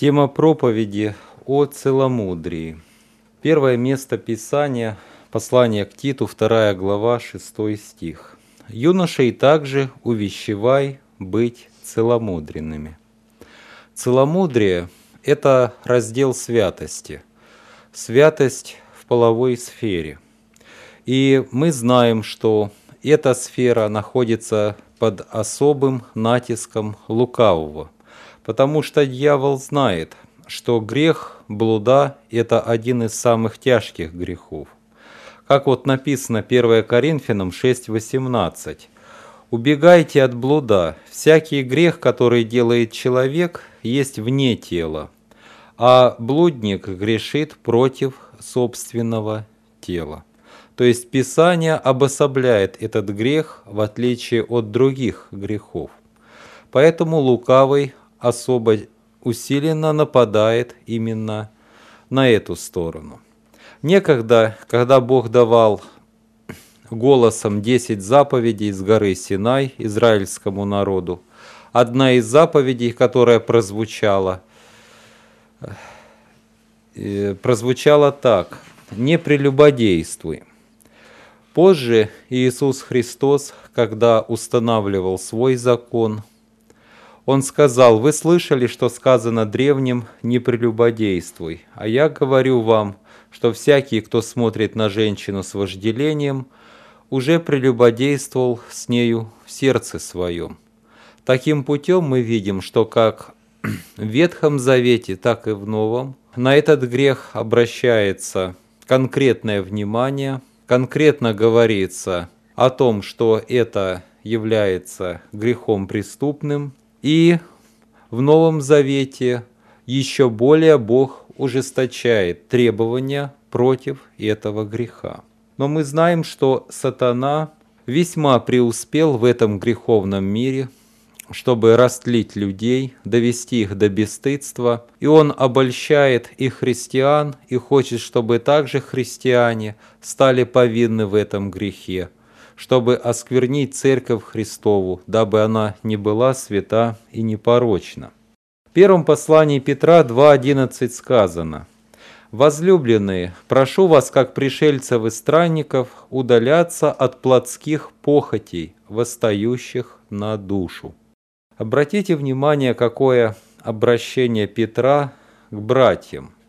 Тема проповеди о целомудрии. Первое место Писания – послание к Титу, 2 глава, 6 стих. «Юношей также увещевай быть целомудренными». Целомудрие – это раздел святости. Святость в половой сфере. И мы знаем, что эта сфера находится под особым натиском лукавого – потому что дьявол знает, что грех блуда – это один из самых тяжких грехов. Как вот написано 1 Коринфянам 6,18. «Убегайте от блуда. Всякий грех, который делает человек, есть вне тела, а блудник грешит против собственного тела». То есть Писание обособляет этот грех в отличие от других грехов. Поэтому лукавый особо усиленно нападает именно на эту сторону. Некогда, когда Бог давал голосом 10 заповедей с горы Синай израильскому народу, одна из заповедей, которая прозвучала, э, прозвучала так «Не прелюбодействуй». Позже Иисус Христос, когда устанавливал свой закон, он сказал, «Вы слышали, что сказано древним, не прелюбодействуй, а я говорю вам, что всякий, кто смотрит на женщину с вожделением, уже прелюбодействовал с нею в сердце своем». Таким путем мы видим, что как в Ветхом Завете, так и в Новом на этот грех обращается конкретное внимание, конкретно говорится о том, что это является грехом преступным, и в Новом Завете еще более Бог ужесточает требования против этого греха. Но мы знаем, что сатана весьма преуспел в этом греховном мире, чтобы растлить людей, довести их до бесстыдства, и он обольщает и христиан, и хочет, чтобы также христиане стали повинны в этом грехе, чтобы осквернить Церковь Христову, дабы она не была свята и непорочна. В первом послании Петра 2.11 сказано «Возлюбленные, прошу вас, как пришельцев и странников, удаляться от плотских похотей, восстающих на душу». Обратите внимание, какое обращение Петра к братьям –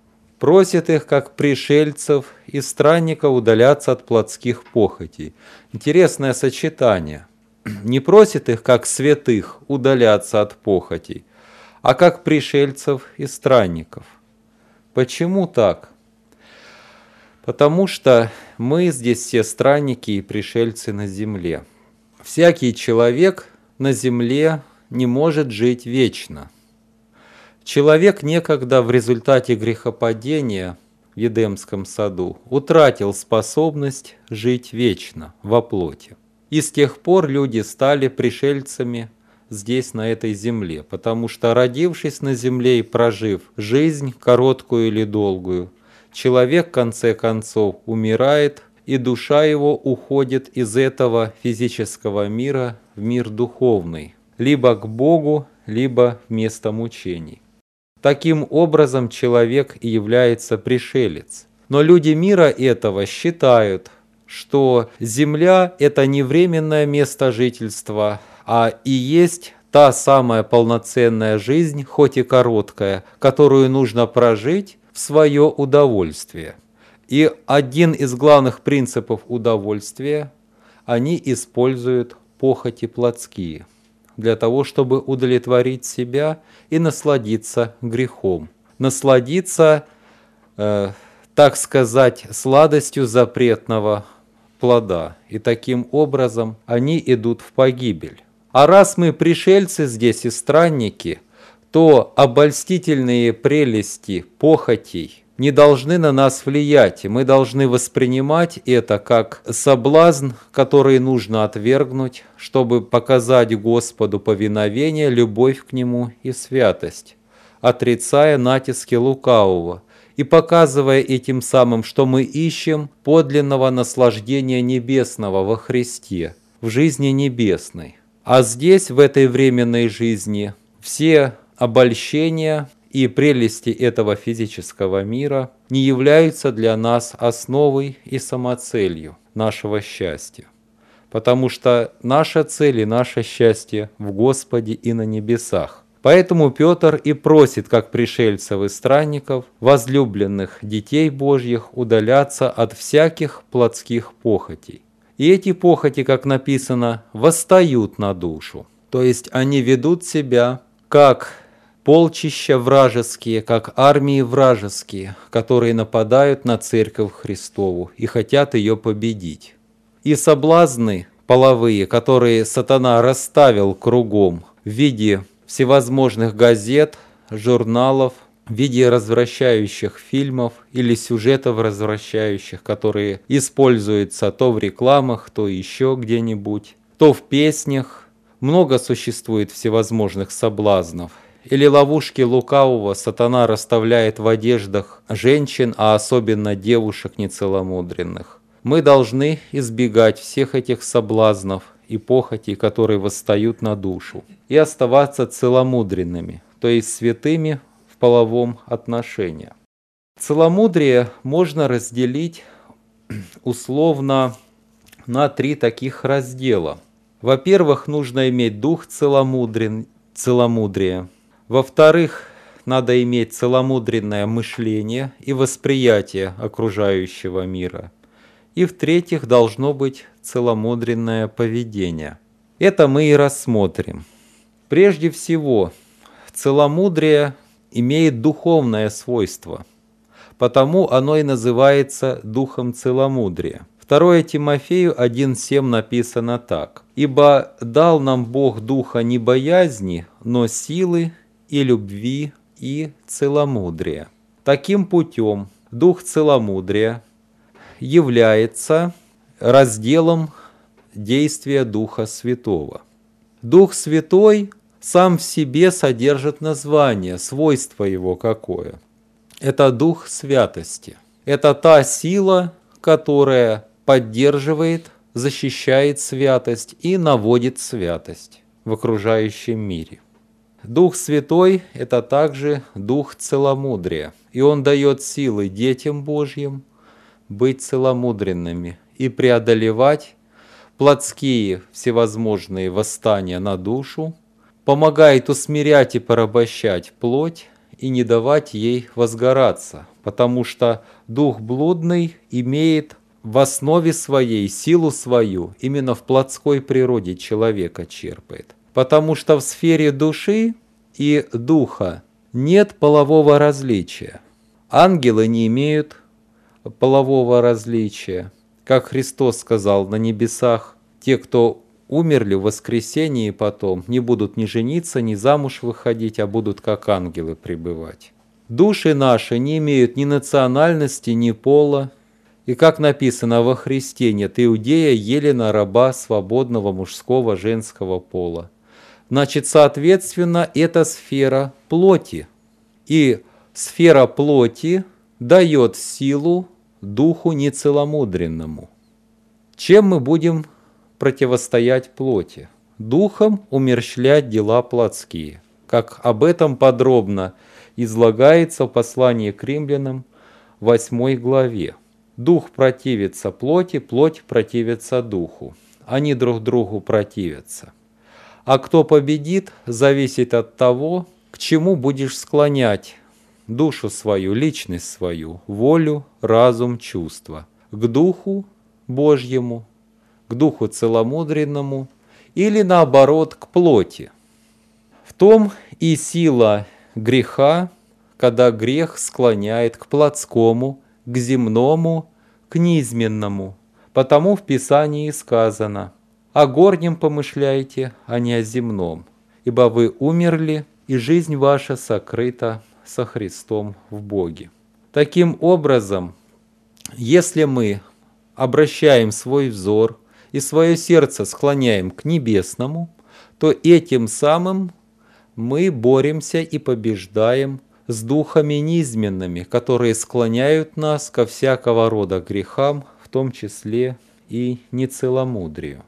просит их, как пришельцев и странников, удаляться от плотских похотей. Интересное сочетание. Не просит их, как святых, удаляться от похотей, а как пришельцев и странников. Почему так? Потому что мы здесь все странники и пришельцы на земле. Всякий человек на земле не может жить вечно – Человек некогда в результате грехопадения в Едемском саду утратил способность жить вечно во плоти. И с тех пор люди стали пришельцами здесь, на этой земле, потому что, родившись на земле и прожив жизнь, короткую или долгую, человек, в конце концов, умирает, и душа его уходит из этого физического мира в мир духовный, либо к Богу, либо в место мучений. Таким образом человек и является пришелец. Но люди мира этого считают, что Земля – это не временное место жительства, а и есть та самая полноценная жизнь, хоть и короткая, которую нужно прожить в свое удовольствие. И один из главных принципов удовольствия – они используют похоти плотские – для того, чтобы удовлетворить себя и насладиться грехом. Насладиться, э, так сказать, сладостью запретного плода. И таким образом они идут в погибель. А раз мы пришельцы здесь и странники, то обольстительные прелести похотей не должны на нас влиять, мы должны воспринимать это как соблазн, который нужно отвергнуть, чтобы показать Господу повиновение, любовь к Нему и святость, отрицая натиски лукавого и показывая этим самым, что мы ищем подлинного наслаждения небесного во Христе, в жизни небесной. А здесь, в этой временной жизни, все обольщения и прелести этого физического мира не являются для нас основой и самоцелью нашего счастья. Потому что наша цель и наше счастье в Господе и на небесах. Поэтому Петр и просит, как пришельцев и странников, возлюбленных детей Божьих, удаляться от всяких плотских похотей. И эти похоти, как написано, восстают на душу. То есть они ведут себя как полчища вражеские, как армии вражеские, которые нападают на Церковь Христову и хотят ее победить. И соблазны половые, которые сатана расставил кругом в виде всевозможных газет, журналов, в виде развращающих фильмов или сюжетов развращающих, которые используются то в рекламах, то еще где-нибудь, то в песнях. Много существует всевозможных соблазнов. Или ловушки лукавого сатана расставляет в одеждах женщин, а особенно девушек нецеломудренных. Мы должны избегать всех этих соблазнов и похотей, которые восстают на душу, и оставаться целомудренными, то есть святыми в половом отношении. Целомудрие можно разделить условно на три таких раздела. Во-первых, нужно иметь дух целомудрен, целомудрия – во-вторых, надо иметь целомудренное мышление и восприятие окружающего мира. И в-третьих, должно быть целомудренное поведение. Это мы и рассмотрим. Прежде всего, целомудрие имеет духовное свойство, потому оно и называется духом целомудрия. 2 Тимофею 1.7 написано так. «Ибо дал нам Бог духа не боязни, но силы и любви, и целомудрия. Таким путем дух целомудрия является разделом действия Духа Святого. Дух Святой сам в себе содержит название, свойство его какое. Это Дух Святости. Это та сила, которая поддерживает, защищает святость и наводит святость в окружающем мире. Дух Святой – это также Дух целомудрия, и Он дает силы детям Божьим быть целомудренными и преодолевать плотские всевозможные восстания на душу, помогает усмирять и порабощать плоть и не давать ей возгораться, потому что дух блудный имеет в основе своей силу свою именно в плотской природе человека черпает потому что в сфере души и духа нет полового различия. Ангелы не имеют полового различия. Как Христос сказал на небесах, те, кто умерли в воскресении потом, не будут ни жениться, ни замуж выходить, а будут как ангелы пребывать. Души наши не имеют ни национальности, ни пола, и как написано во Христе нет иудея, елена, раба, свободного мужского, женского пола. Значит, соответственно, это сфера плоти. И сфера плоти дает силу духу нецеломудренному. Чем мы будем противостоять плоти? Духом умерщвлять дела плотские, как об этом подробно излагается в послании к римлянам 8 главе. Дух противится плоти, плоть противится духу. Они друг другу противятся. А кто победит, зависит от того, к чему будешь склонять душу свою, личность свою, волю, разум, чувства. К Духу Божьему, к Духу целомудренному или наоборот к плоти. В том и сила греха, когда грех склоняет к плотскому, к земному, к низменному. Потому в Писании сказано – о горнем помышляйте, а не о земном, ибо вы умерли, и жизнь ваша сокрыта со Христом в Боге. Таким образом, если мы обращаем свой взор и свое сердце склоняем к небесному, то этим самым мы боремся и побеждаем с духами низменными, которые склоняют нас ко всякого рода грехам, в том числе и нецеломудрию.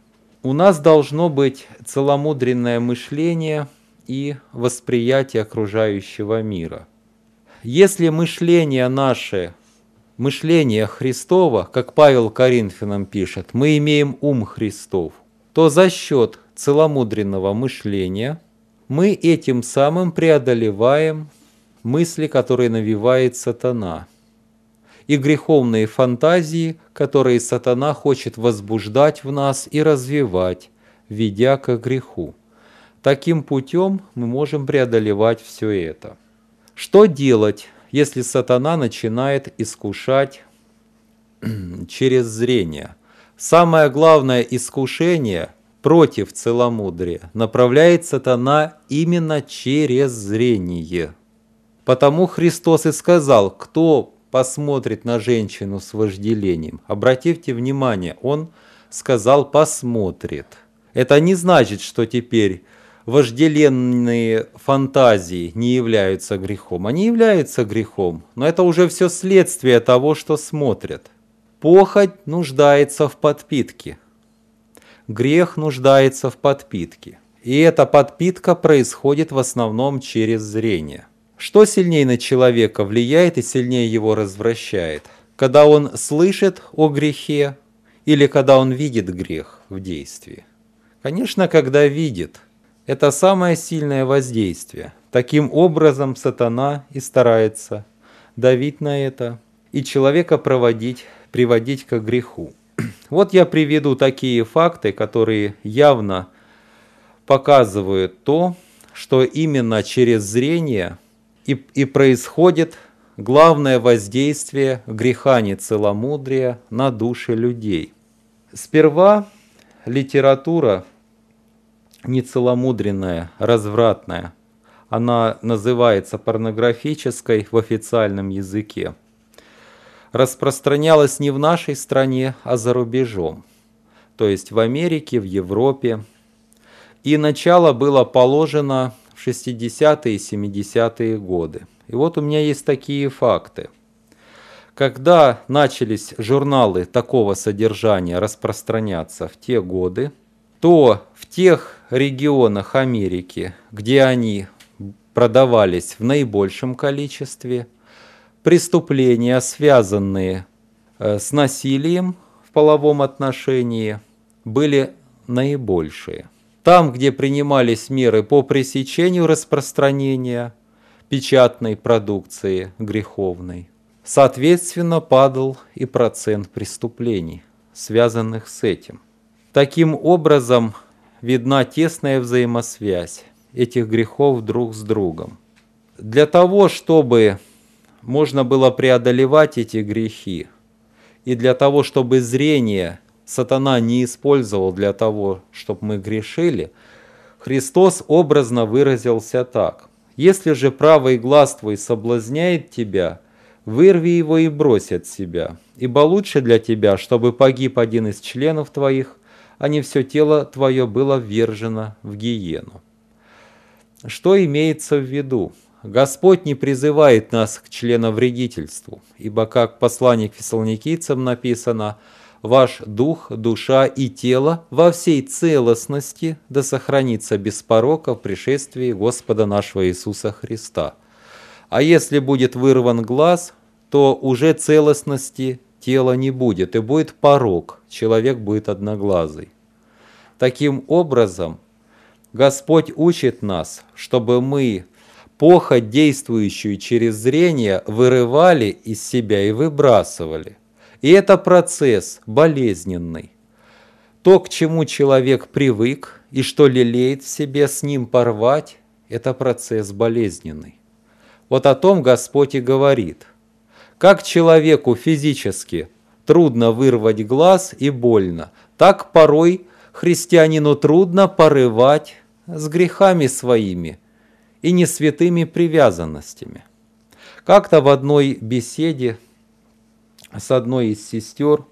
У нас должно быть целомудренное мышление и восприятие окружающего мира. если мышление наше, мышление Христова, как Павел Коринфянам пишет, мы имеем ум Христов, то за счет целомудренного мышления мы этим самым преодолеваем мысли, которые навевает сатана, и греховные фантазии, которые сатана хочет возбуждать в нас и развивать, ведя к греху. Таким путем мы можем преодолевать все это. Что делать, если сатана начинает искушать через зрение? Самое главное искушение против целомудрия направляет сатана именно через зрение. Потому Христос и сказал, кто посмотрит на женщину с вожделением. Обратите внимание, он сказал «посмотрит». Это не значит, что теперь вожделенные фантазии не являются грехом. Они являются грехом, но это уже все следствие того, что смотрят. Похоть нуждается в подпитке. Грех нуждается в подпитке. И эта подпитка происходит в основном через зрение. Что сильнее на человека влияет и сильнее его развращает? Когда он слышит о грехе или когда он видит грех в действии? Конечно, когда видит. Это самое сильное воздействие. Таким образом сатана и старается давить на это и человека проводить, приводить к греху. Вот я приведу такие факты, которые явно показывают то, что именно через зрение и, и происходит главное воздействие греха нецеломудрия на души людей. Сперва литература нецеломудренная, развратная, она называется порнографической в официальном языке, распространялась не в нашей стране, а за рубежом, то есть в Америке, в Европе. И начало было положено 60-е и 70-е годы. И вот у меня есть такие факты. Когда начались журналы такого содержания распространяться в те годы, то в тех регионах Америки, где они продавались в наибольшем количестве, преступления, связанные э, с насилием в половом отношении, были наибольшие. Там, где принимались меры по пресечению распространения печатной продукции греховной, соответственно, падал и процент преступлений, связанных с этим. Таким образом, видна тесная взаимосвязь этих грехов друг с другом. Для того, чтобы можно было преодолевать эти грехи, и для того, чтобы зрение сатана не использовал для того, чтобы мы грешили, Христос образно выразился так. «Если же правый глаз твой соблазняет тебя, вырви его и брось от себя, ибо лучше для тебя, чтобы погиб один из членов твоих, а не все тело твое было ввержено в гиену». Что имеется в виду? Господь не призывает нас к членовредительству, ибо, как послание к фессалоникийцам написано – ваш дух, душа и тело во всей целостности да сохранится без порока в пришествии Господа нашего Иисуса Христа. А если будет вырван глаз, то уже целостности тела не будет, и будет порок, человек будет одноглазый. Таким образом, Господь учит нас, чтобы мы похоть, действующую через зрение, вырывали из себя и выбрасывали – и это процесс болезненный. То, к чему человек привык и что лелеет в себе с ним порвать, это процесс болезненный. Вот о том Господь и говорит. Как человеку физически трудно вырвать глаз и больно, так порой христианину трудно порывать с грехами своими и несвятыми привязанностями. Как-то в одной беседе с одной из сестер,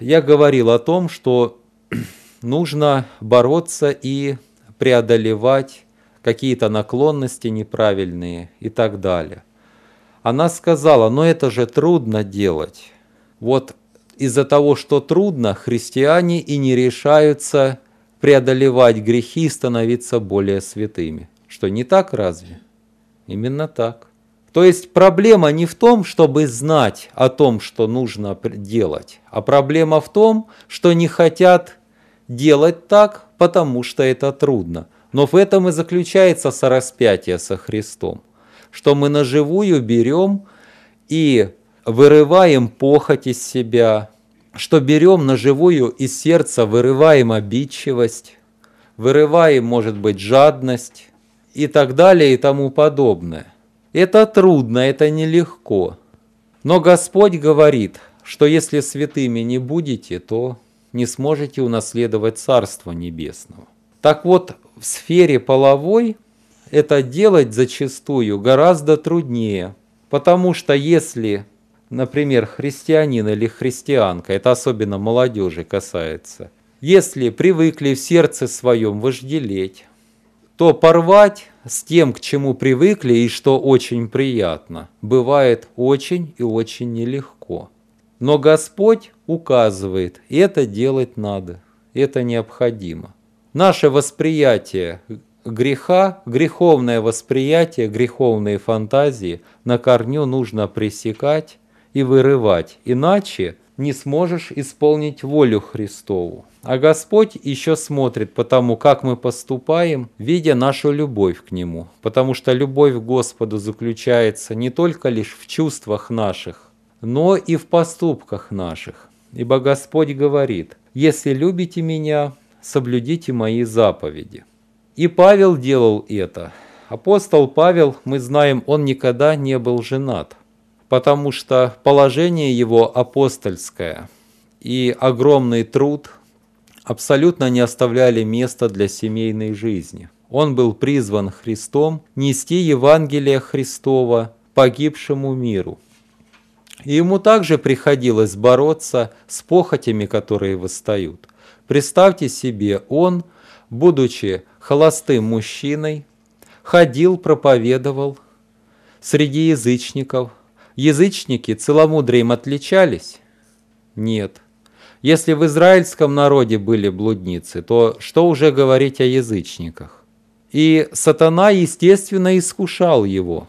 я говорил о том, что нужно бороться и преодолевать какие-то наклонности неправильные и так далее. Она сказала, но это же трудно делать. Вот из-за того, что трудно, христиане и не решаются преодолевать грехи и становиться более святыми. Что не так разве? Именно так То есть проблема не в том, чтобы знать о том, что нужно делать, а проблема в том, что не хотят делать так, потому что это трудно. Но в этом и заключается сораспятие со Христом, что мы наживую берем и вырываем похоть из себя, что берем наживую из сердца, вырываем обидчивость, вырываем, может быть, жадность и так далее и тому подобное. Это трудно, это нелегко. Но Господь говорит, что если святыми не будете, то не сможете унаследовать Царство Небесного. Так вот, в сфере половой это делать зачастую гораздо труднее, потому что если, например, христианин или христианка, это особенно молодежи касается, если привыкли в сердце своем вожделеть, то порвать с тем, к чему привыкли и что очень приятно, бывает очень и очень нелегко. Но Господь указывает, это делать надо, это необходимо. Наше восприятие греха, греховное восприятие, греховные фантазии на корню нужно пресекать и вырывать, иначе не сможешь исполнить волю Христову. А Господь еще смотрит по тому, как мы поступаем, видя нашу любовь к Нему. Потому что любовь к Господу заключается не только лишь в чувствах наших, но и в поступках наших. Ибо Господь говорит, «Если любите Меня, соблюдите Мои заповеди». И Павел делал это. Апостол Павел, мы знаем, он никогда не был женат, потому что положение его апостольское и огромный труд – абсолютно не оставляли места для семейной жизни. Он был призван Христом нести Евангелие Христова погибшему миру. И ему также приходилось бороться с похотями, которые восстают. Представьте себе, он, будучи холостым мужчиной, ходил, проповедовал среди язычников. Язычники целомудрием отличались? Нет. Если в израильском народе были блудницы, то что уже говорить о язычниках? И сатана, естественно, искушал его.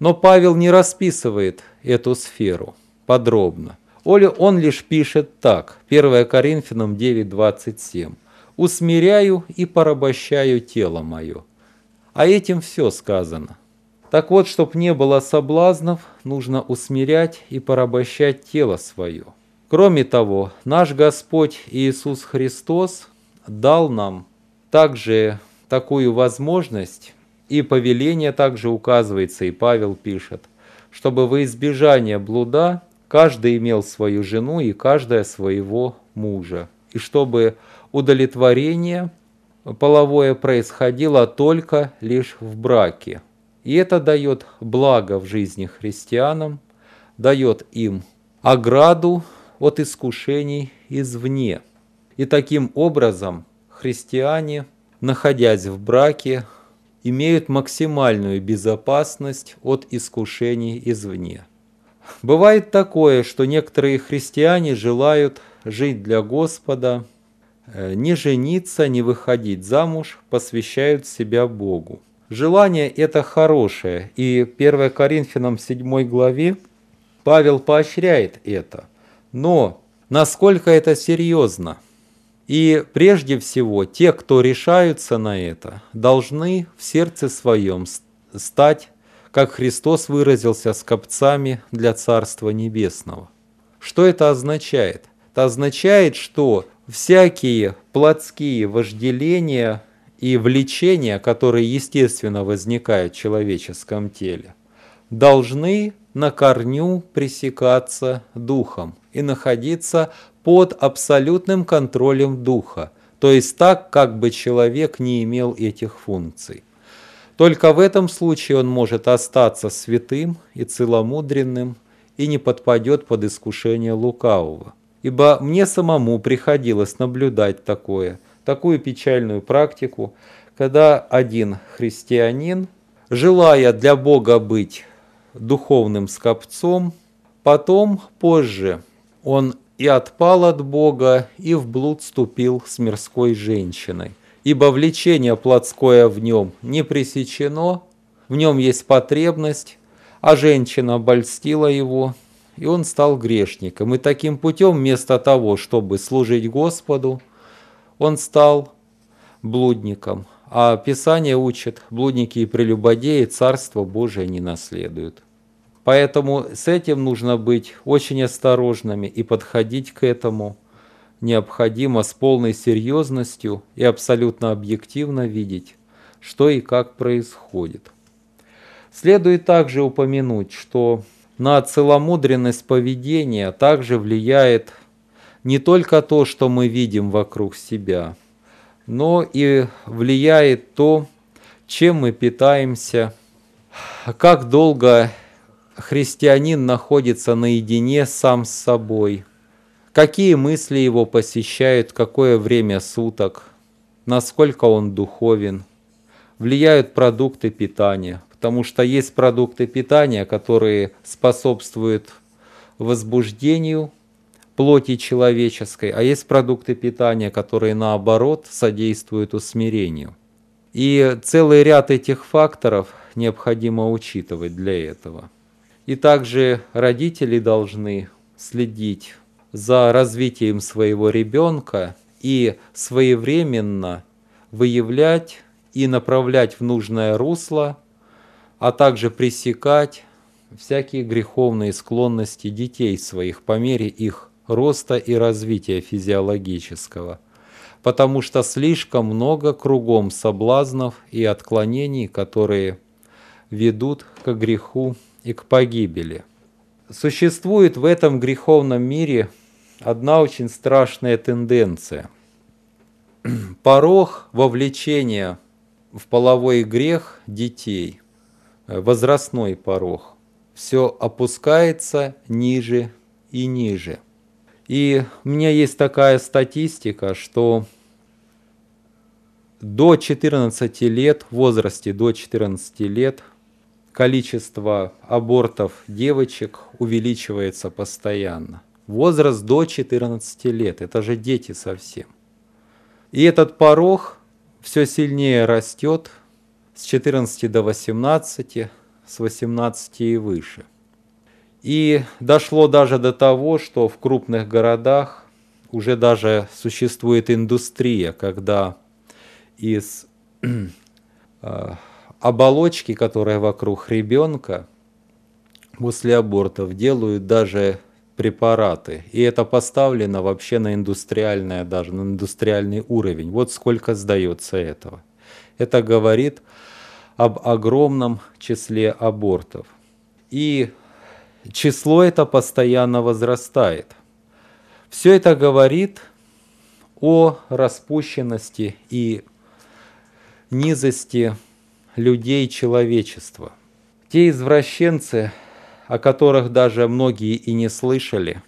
Но Павел не расписывает эту сферу подробно. Он лишь пишет так, 1 Коринфянам 9:27. «Усмиряю и порабощаю тело мое». А этим все сказано. Так вот, чтобы не было соблазнов, нужно усмирять и порабощать тело свое. Кроме того, наш Господь Иисус Христос дал нам также такую возможность, и повеление также указывается, и Павел пишет, чтобы во избежание блуда каждый имел свою жену и каждая своего мужа, и чтобы удовлетворение половое происходило только лишь в браке. И это дает благо в жизни христианам, дает им ограду от искушений извне. И таким образом христиане, находясь в браке, имеют максимальную безопасность от искушений извне. Бывает такое, что некоторые христиане желают жить для Господа, э, не жениться, не выходить замуж, посвящают себя Богу. Желание это хорошее, и 1 Коринфянам 7 главе Павел поощряет это – но насколько это серьезно? И прежде всего, те, кто решаются на это, должны в сердце своем стать, как Христос выразился, скопцами для Царства Небесного. Что это означает? Это означает, что всякие плотские вожделения и влечения, которые естественно возникают в человеческом теле, должны на корню пресекаться духом и находиться под абсолютным контролем духа, то есть так, как бы человек не имел этих функций. Только в этом случае он может остаться святым и целомудренным и не подпадет под искушение лукавого. Ибо мне самому приходилось наблюдать такое, такую печальную практику, когда один христианин, желая для Бога быть духовным скопцом, потом, позже, он и отпал от Бога, и в блуд ступил с мирской женщиной. Ибо влечение плотское в нем не пресечено, в нем есть потребность, а женщина обольстила его, и он стал грешником. И таким путем, вместо того, чтобы служить Господу, он стал блудником. А Писание учит, блудники и прелюбодеи Царство Божие не наследуют. Поэтому с этим нужно быть очень осторожными и подходить к этому необходимо с полной серьезностью и абсолютно объективно видеть, что и как происходит. Следует также упомянуть, что на целомудренность поведения также влияет не только то, что мы видим вокруг себя, но и влияет то, чем мы питаемся, как долго христианин находится наедине сам с собой, какие мысли его посещают, какое время суток, насколько он духовен, влияют продукты питания, потому что есть продукты питания, которые способствуют возбуждению плоти человеческой, а есть продукты питания, которые наоборот содействуют усмирению. И целый ряд этих факторов необходимо учитывать для этого. И также родители должны следить за развитием своего ребенка и своевременно выявлять и направлять в нужное русло, а также пресекать всякие греховные склонности детей своих по мере их роста и развития физиологического, потому что слишком много кругом соблазнов и отклонений, которые ведут к греху и к погибели. Существует в этом греховном мире одна очень страшная тенденция. Порог вовлечения в половой грех детей, э, возрастной порог, все опускается ниже и ниже. И у меня есть такая статистика, что до 14 лет, в возрасте до 14 лет – количество абортов девочек увеличивается постоянно. Возраст до 14 лет, это же дети совсем. И этот порог все сильнее растет с 14 до 18, с 18 и выше. И дошло даже до того, что в крупных городах уже даже существует индустрия, когда из а, оболочки, которая вокруг ребенка, после абортов делают даже препараты. И это поставлено вообще на индустриальное, даже на индустриальный уровень. Вот сколько сдается этого. Это говорит об огромном числе абортов. И число это постоянно возрастает. Все это говорит о распущенности и низости людей человечества. Те извращенцы, о которых даже многие и не слышали,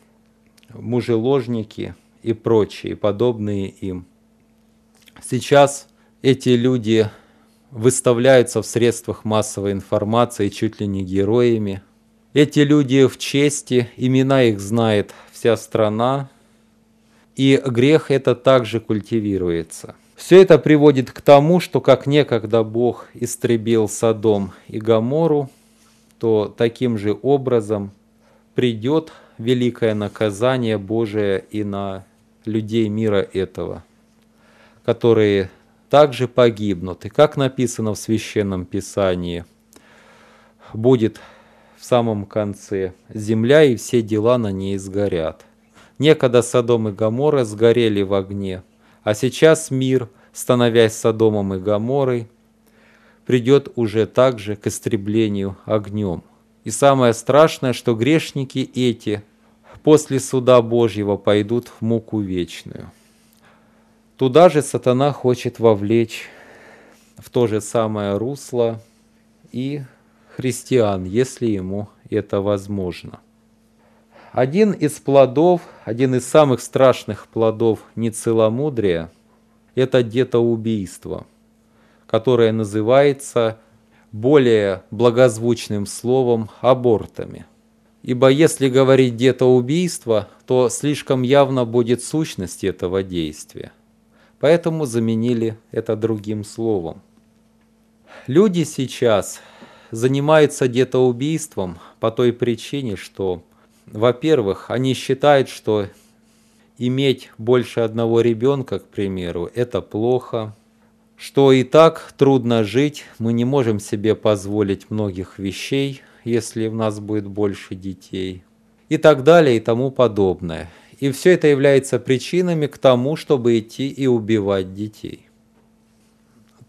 мужеложники и прочие, подобные им. Сейчас эти люди выставляются в средствах массовой информации чуть ли не героями. Эти люди в чести, имена их знает вся страна, и грех это также культивируется – все это приводит к тому, что как некогда Бог истребил Содом и Гомору, то таким же образом придет великое наказание Божие и на людей мира этого, которые также погибнут. И как написано в Священном Писании, будет в самом конце земля и все дела на ней сгорят. Некогда Содом и Гоморра сгорели в огне – а сейчас мир, становясь Содомом и Гоморой, придет уже также к истреблению огнем. И самое страшное, что грешники эти после суда Божьего пойдут в муку вечную. Туда же сатана хочет вовлечь в то же самое русло и христиан, если ему это возможно. Один из плодов, один из самых страшных плодов нецеломудрия – это детоубийство, которое называется более благозвучным словом абортами. Ибо если говорить детоубийство, то слишком явно будет сущность этого действия. Поэтому заменили это другим словом. Люди сейчас занимаются детоубийством по той причине, что, во-первых, они считают, что иметь больше одного ребенка, к примеру, это плохо, что и так трудно жить, мы не можем себе позволить многих вещей, если у нас будет больше детей, и так далее и тому подобное. И все это является причинами к тому, чтобы идти и убивать детей.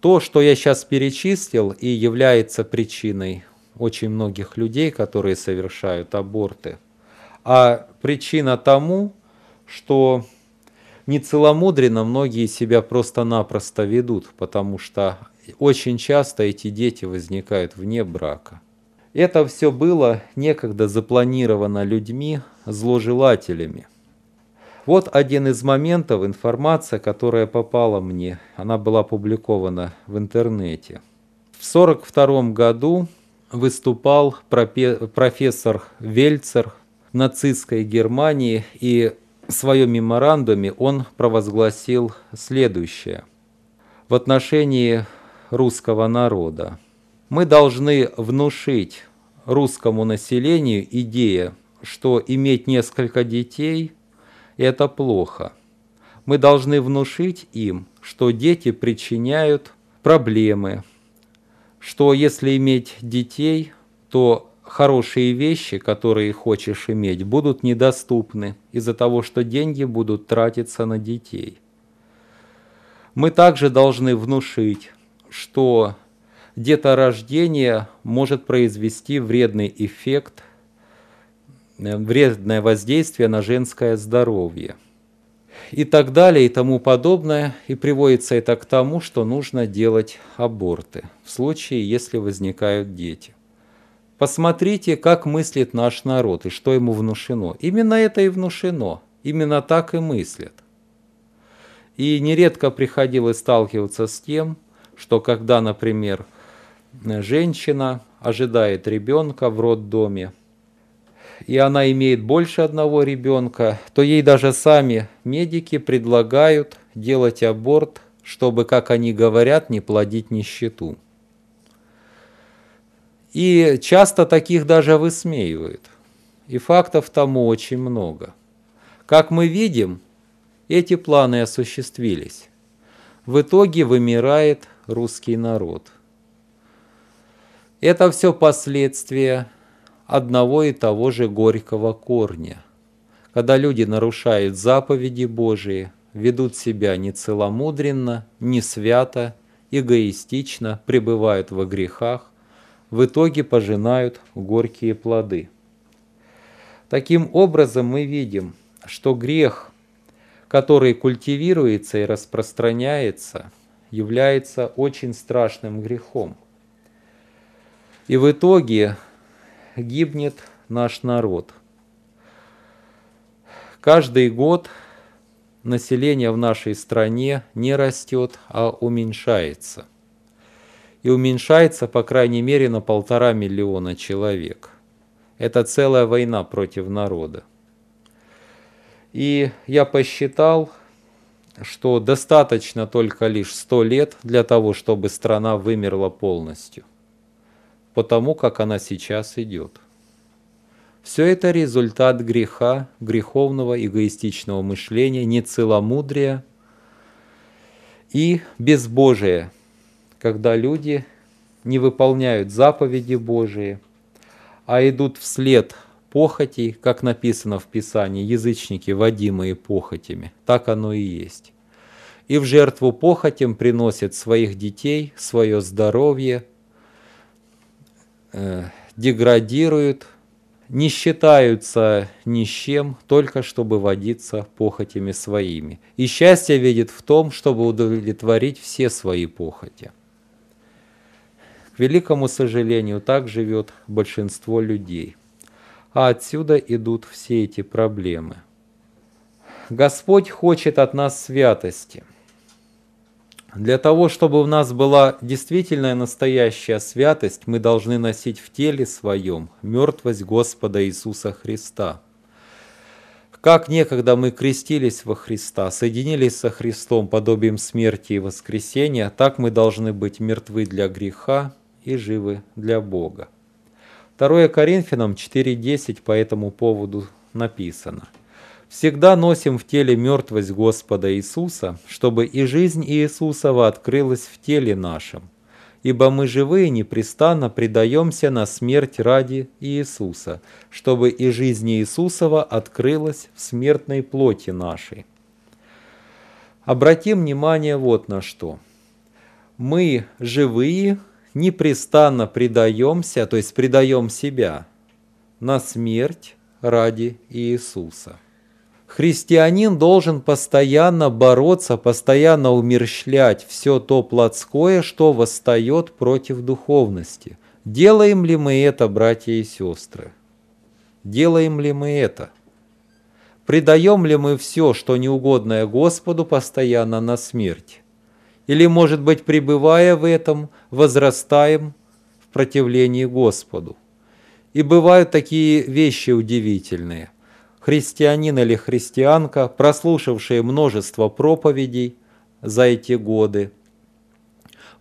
То, что я сейчас перечислил, и является причиной очень многих людей, которые совершают аборты. А причина тому, что нецеломудренно многие себя просто-напросто ведут, потому что очень часто эти дети возникают вне брака. Это все было некогда запланировано людьми, зложелателями. Вот один из моментов, информация, которая попала мне, она была опубликована в интернете. В 1942 году выступал профессор Вельцер в нацистской Германии и в своем меморандуме он провозгласил следующее в отношении русского народа. Мы должны внушить русскому населению идею, что иметь несколько детей – это плохо. Мы должны внушить им, что дети причиняют проблемы, что если иметь детей, то хорошие вещи, которые хочешь иметь, будут недоступны из-за того, что деньги будут тратиться на детей. Мы также должны внушить, что деторождение может произвести вредный эффект, вредное воздействие на женское здоровье. И так далее, и тому подобное. И приводится это к тому, что нужно делать аборты в случае, если возникают дети. Посмотрите, как мыслит наш народ и что ему внушено. Именно это и внушено. Именно так и мыслят. И нередко приходилось сталкиваться с тем, что когда, например, женщина ожидает ребенка в роддоме, и она имеет больше одного ребенка, то ей даже сами медики предлагают делать аборт, чтобы, как они говорят, не плодить нищету. И часто таких даже высмеивают. И фактов тому очень много. Как мы видим, эти планы осуществились. В итоге вымирает русский народ. Это все последствия одного и того же горького корня. Когда люди нарушают заповеди Божии, ведут себя нецеломудренно, не свято, эгоистично, пребывают во грехах, в итоге пожинают горькие плоды. Таким образом мы видим, что грех, который культивируется и распространяется, является очень страшным грехом. И в итоге гибнет наш народ. Каждый год население в нашей стране не растет, а уменьшается – и уменьшается по крайней мере на полтора миллиона человек. Это целая война против народа. И я посчитал, что достаточно только лишь 100 лет для того, чтобы страна вымерла полностью, потому как она сейчас идет. Все это результат греха, греховного эгоистичного мышления, нецеломудрия и безбожия – когда люди не выполняют заповеди Божии, а идут вслед похотей, как написано в Писании, язычники, водимые похотями. Так оно и есть. И в жертву похотям приносят своих детей, свое здоровье, деградируют, не считаются ни с чем, только чтобы водиться похотями своими. И счастье видит в том, чтобы удовлетворить все свои похоти. К великому сожалению, так живет большинство людей. А отсюда идут все эти проблемы. Господь хочет от нас святости. Для того, чтобы у нас была действительная настоящая святость, мы должны носить в теле своем мертвость Господа Иисуса Христа. Как некогда мы крестились во Христа, соединились со Христом подобием смерти и воскресения, так мы должны быть мертвы для греха, и живы для Бога. 2 Коринфянам 4.10 по этому поводу написано. «Всегда носим в теле мертвость Господа Иисуса, чтобы и жизнь Иисусова открылась в теле нашем. Ибо мы живые непрестанно предаемся на смерть ради Иисуса, чтобы и жизнь Иисусова открылась в смертной плоти нашей». Обратим внимание вот на что. Мы живые, непрестанно предаемся, то есть предаем себя на смерть ради Иисуса. Христианин должен постоянно бороться, постоянно умерщвлять все то плотское, что восстает против духовности. Делаем ли мы это, братья и сестры? Делаем ли мы это? Предаем ли мы все, что неугодное Господу, постоянно на смерть? Или, может быть, пребывая в этом, возрастаем в противлении Господу? И бывают такие вещи удивительные. Христианин или христианка, прослушавшие множество проповедей за эти годы,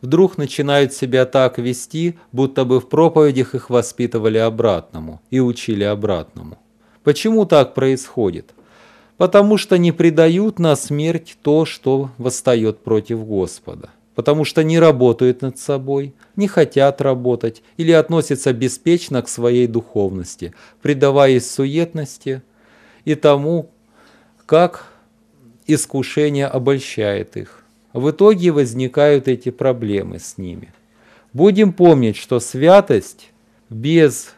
вдруг начинают себя так вести, будто бы в проповедях их воспитывали обратному и учили обратному. Почему так происходит? Потому что не предают на смерть то, что восстает против Господа. Потому что не работают над собой, не хотят работать или относятся беспечно к своей духовности, предаваясь суетности и тому, как искушение обольщает их. В итоге возникают эти проблемы с ними. Будем помнить, что святость без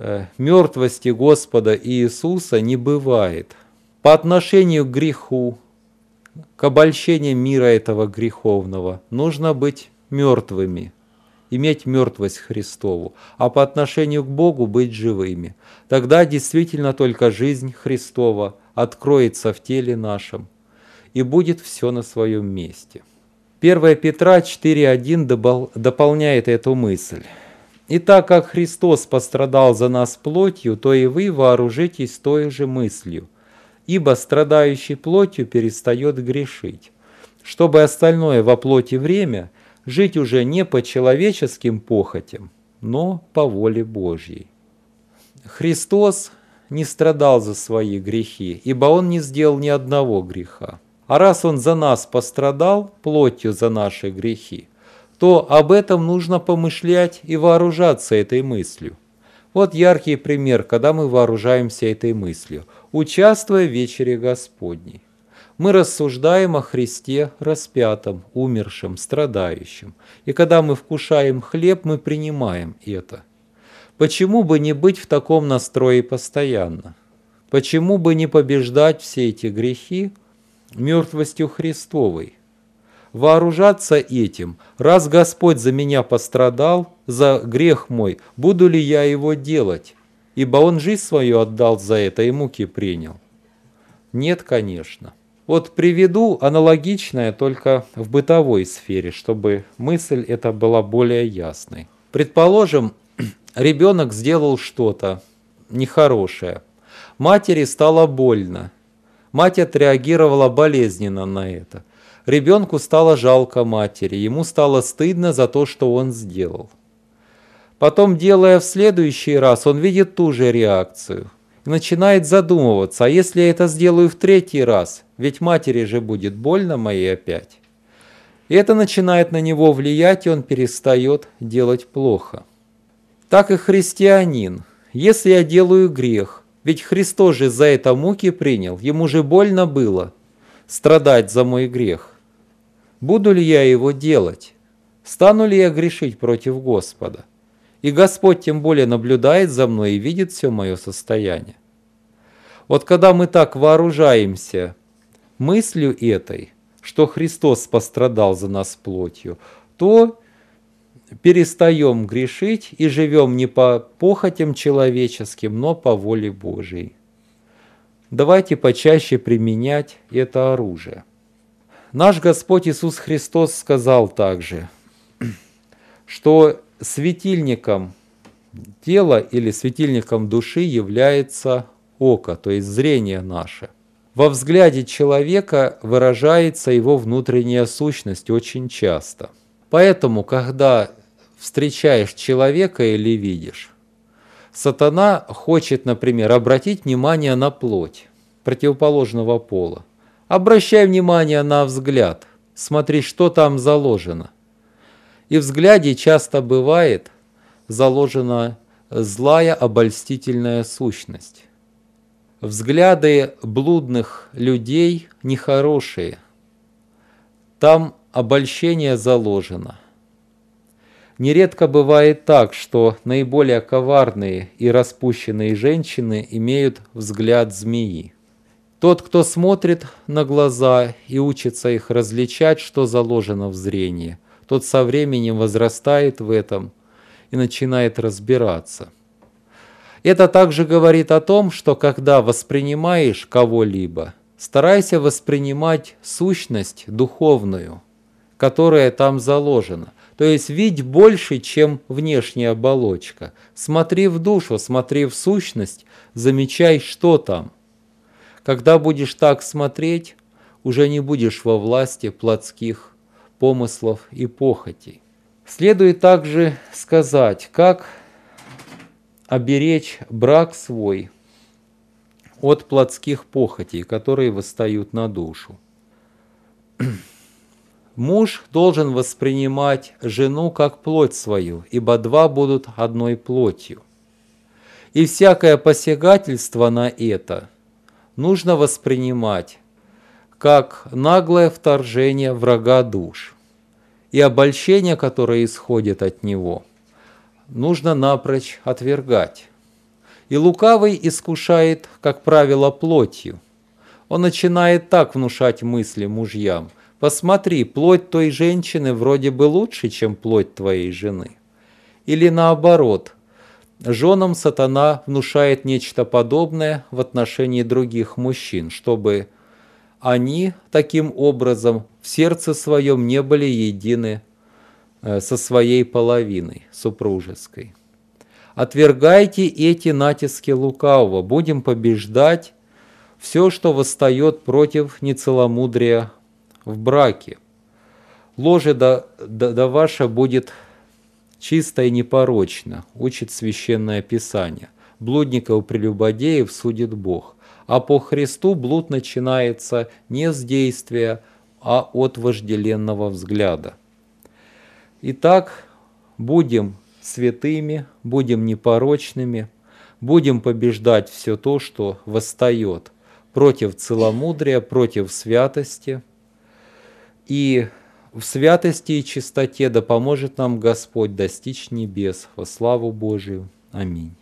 Э, мертвости Господа Иисуса не бывает. По отношению к греху, к обольщению мира этого греховного, нужно быть мертвыми, иметь мертвость Христову, а по отношению к Богу быть живыми. Тогда действительно только жизнь Христова откроется в теле нашем, и будет все на своем месте. 1 Петра 4.1 дополняет эту мысль. И так как Христос пострадал за нас плотью, то и вы вооружитесь той же мыслью, ибо страдающий плотью перестает грешить, чтобы остальное во плоти время жить уже не по человеческим похотям, но по воле Божьей. Христос не страдал за свои грехи, ибо Он не сделал ни одного греха. А раз Он за нас пострадал плотью за наши грехи, то об этом нужно помышлять и вооружаться этой мыслью. Вот яркий пример, когда мы вооружаемся этой мыслью, участвуя в вечере Господней. Мы рассуждаем о Христе распятом, умершем, страдающем. И когда мы вкушаем хлеб, мы принимаем это. Почему бы не быть в таком настрое постоянно? Почему бы не побеждать все эти грехи мертвостью Христовой? вооружаться этим. Раз Господь за меня пострадал, за грех мой, буду ли я его делать? Ибо Он жизнь свою отдал за это и муки принял. Нет, конечно. Вот приведу аналогичное только в бытовой сфере, чтобы мысль эта была более ясной. Предположим, ребенок сделал что-то нехорошее. Матери стало больно. Мать отреагировала болезненно на это. Ребенку стало жалко матери, ему стало стыдно за то, что он сделал. Потом, делая в следующий раз, он видит ту же реакцию начинает задумываться, а если я это сделаю в третий раз, ведь матери же будет больно моей опять. И это начинает на него влиять, и он перестает делать плохо. Так и христианин. Если я делаю грех, ведь Христос же за это муки принял, ему же больно было страдать за мой грех. Буду ли я его делать? Стану ли я грешить против Господа? И Господь тем более наблюдает за мной и видит все мое состояние. Вот когда мы так вооружаемся мыслью этой, что Христос пострадал за нас плотью, то перестаем грешить и живем не по похотям человеческим, но по воле Божией. Давайте почаще применять это оружие. Наш Господь Иисус Христос сказал также, что светильником тела или светильником души является око, то есть зрение наше. Во взгляде человека выражается его внутренняя сущность очень часто. Поэтому, когда встречаешь человека или видишь, сатана хочет, например, обратить внимание на плоть противоположного пола. Обращай внимание на взгляд, смотри, что там заложено. И в взгляде часто бывает заложена злая обольстительная сущность. Взгляды блудных людей нехорошие. Там обольщение заложено. Нередко бывает так, что наиболее коварные и распущенные женщины имеют взгляд змеи. Тот, кто смотрит на глаза и учится их различать, что заложено в зрении, тот со временем возрастает в этом и начинает разбираться. Это также говорит о том, что когда воспринимаешь кого-либо, старайся воспринимать сущность духовную, которая там заложена. То есть видь больше, чем внешняя оболочка. Смотри в душу, смотри в сущность, замечай, что там – когда будешь так смотреть, уже не будешь во власти плотских помыслов и похотей. Следует также сказать, как оберечь брак свой от плотских похотей, которые восстают на душу. Муж должен воспринимать жену как плоть свою, ибо два будут одной плотью. И всякое посягательство на это – нужно воспринимать как наглое вторжение врага душ. И обольщение, которое исходит от него, нужно напрочь отвергать. И лукавый искушает, как правило, плотью. Он начинает так внушать мысли мужьям. «Посмотри, плоть той женщины вроде бы лучше, чем плоть твоей жены». Или наоборот – Женам сатана внушает нечто подобное в отношении других мужчин, чтобы они таким образом в сердце своем не были едины э, со своей половиной супружеской. Отвергайте эти натиски лукавого, будем побеждать все, что восстает против нецеломудрия в браке. Ложе да, да, да ваша будет чисто и непорочно, учит Священное Писание. Блудников прелюбодеев судит Бог. А по Христу блуд начинается не с действия, а от вожделенного взгляда. Итак, будем святыми, будем непорочными, будем побеждать все то, что восстает против целомудрия, против святости. И в святости и чистоте да поможет нам Господь достичь небес во славу Божию. Аминь.